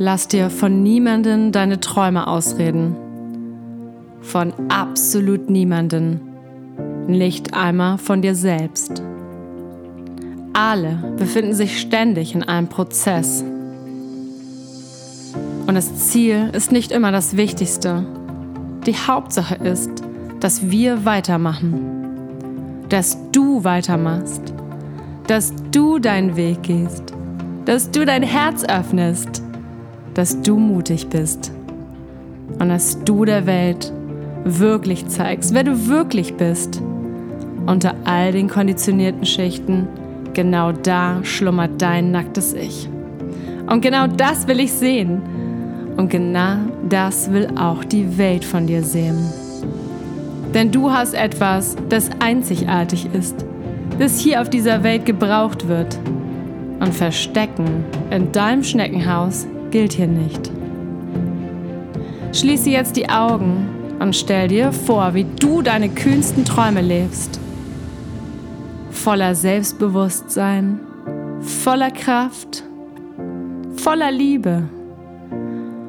Lass dir von niemanden deine Träume ausreden. Von absolut niemanden. Nicht einmal von dir selbst. Alle befinden sich ständig in einem Prozess. Und das Ziel ist nicht immer das Wichtigste. Die Hauptsache ist, dass wir weitermachen. Dass du weitermachst. Dass du deinen Weg gehst. Dass du dein Herz öffnest. Dass du mutig bist. Und dass du der Welt wirklich zeigst, wer du wirklich bist. Unter all den konditionierten Schichten, genau da schlummert dein nacktes Ich. Und genau das will ich sehen. Und genau das will auch die Welt von dir sehen. Denn du hast etwas, das einzigartig ist, das hier auf dieser Welt gebraucht wird. Und Verstecken in deinem Schneckenhaus gilt hier nicht. Schließe jetzt die Augen und stell dir vor, wie du deine kühnsten Träume lebst. Voller Selbstbewusstsein, voller Kraft, voller Liebe,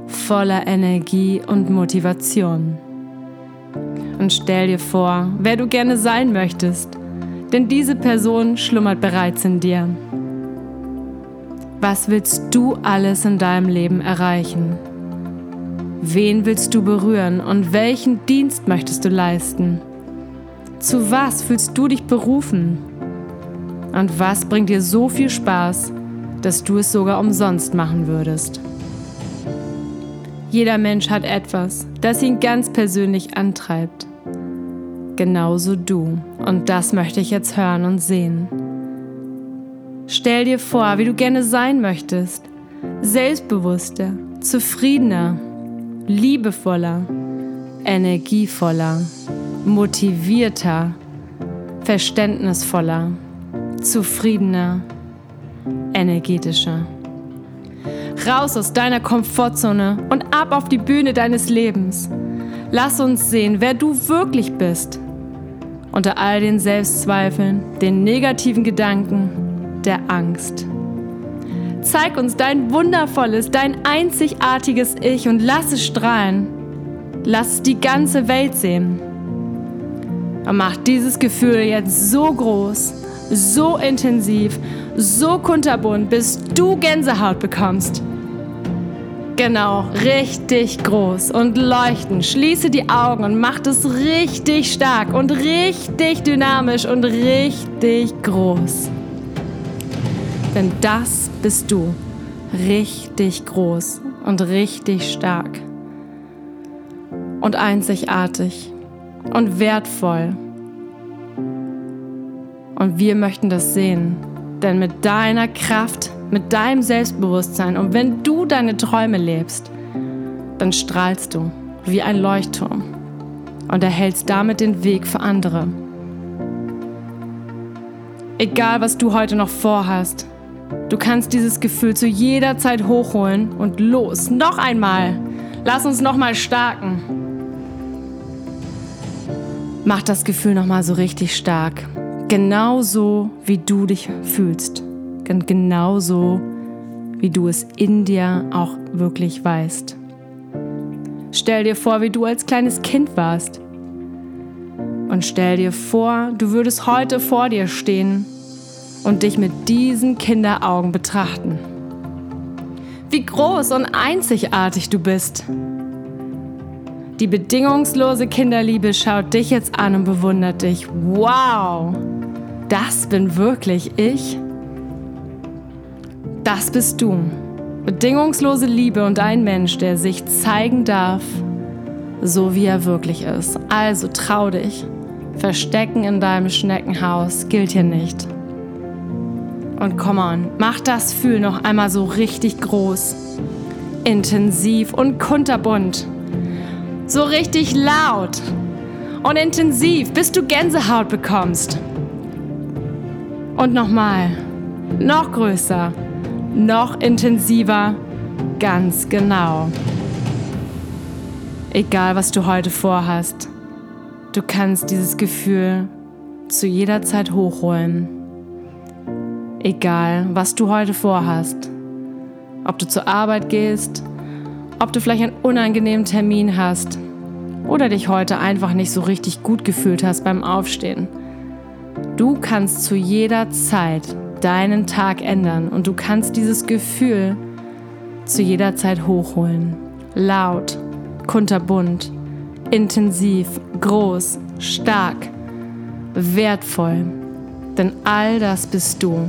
voller Energie und Motivation. Und stell dir vor, wer du gerne sein möchtest, denn diese Person schlummert bereits in dir. Was willst du alles in deinem Leben erreichen? Wen willst du berühren und welchen Dienst möchtest du leisten? Zu was fühlst du dich berufen? Und was bringt dir so viel Spaß, dass du es sogar umsonst machen würdest? Jeder Mensch hat etwas, das ihn ganz persönlich antreibt. Genauso du. Und das möchte ich jetzt hören und sehen. Stell dir vor, wie du gerne sein möchtest. Selbstbewusster, zufriedener, liebevoller, energievoller, motivierter, verständnisvoller, zufriedener, energetischer. Raus aus deiner Komfortzone und ab auf die Bühne deines Lebens. Lass uns sehen, wer du wirklich bist. Unter all den Selbstzweifeln, den negativen Gedanken, der Angst. Zeig uns dein wundervolles, dein einzigartiges Ich und lass es strahlen. Lass es die ganze Welt sehen. Und mach dieses Gefühl jetzt so groß, so intensiv, so kunterbunt, bis du Gänsehaut bekommst. Genau, richtig groß und leuchten. Schließe die Augen und mach es richtig stark und richtig dynamisch und richtig groß. Denn das bist du. Richtig groß und richtig stark. Und einzigartig und wertvoll. Und wir möchten das sehen. Denn mit deiner Kraft, mit deinem Selbstbewusstsein und wenn du deine Träume lebst, dann strahlst du wie ein Leuchtturm und erhältst damit den Weg für andere. Egal, was du heute noch vorhast, Du kannst dieses Gefühl zu jeder Zeit hochholen und los, noch einmal. Lass uns noch mal starken. Mach das Gefühl noch mal so richtig stark. Genauso wie du dich fühlst. Genauso wie du es in dir auch wirklich weißt. Stell dir vor, wie du als kleines Kind warst. Und stell dir vor, du würdest heute vor dir stehen und dich mit diesen Kinderaugen betrachten. Wie groß und einzigartig du bist. Die bedingungslose Kinderliebe schaut dich jetzt an und bewundert dich. Wow, das bin wirklich ich. Das bist du. Bedingungslose Liebe und ein Mensch, der sich zeigen darf, so wie er wirklich ist. Also trau dich. Verstecken in deinem Schneckenhaus gilt hier nicht. Und come on, mach das Fühl noch einmal so richtig groß, intensiv und kunterbunt. So richtig laut und intensiv, bis du Gänsehaut bekommst. Und nochmal, noch größer, noch intensiver, ganz genau. Egal, was du heute vorhast, du kannst dieses Gefühl zu jeder Zeit hochholen egal was du heute vorhast. ob du zur Arbeit gehst, ob du vielleicht einen unangenehmen Termin hast oder dich heute einfach nicht so richtig gut gefühlt hast beim Aufstehen. Du kannst zu jeder Zeit deinen Tag ändern und du kannst dieses Gefühl zu jeder Zeit hochholen. Laut, kunterbunt, intensiv, groß, stark, wertvoll. Denn all das bist du.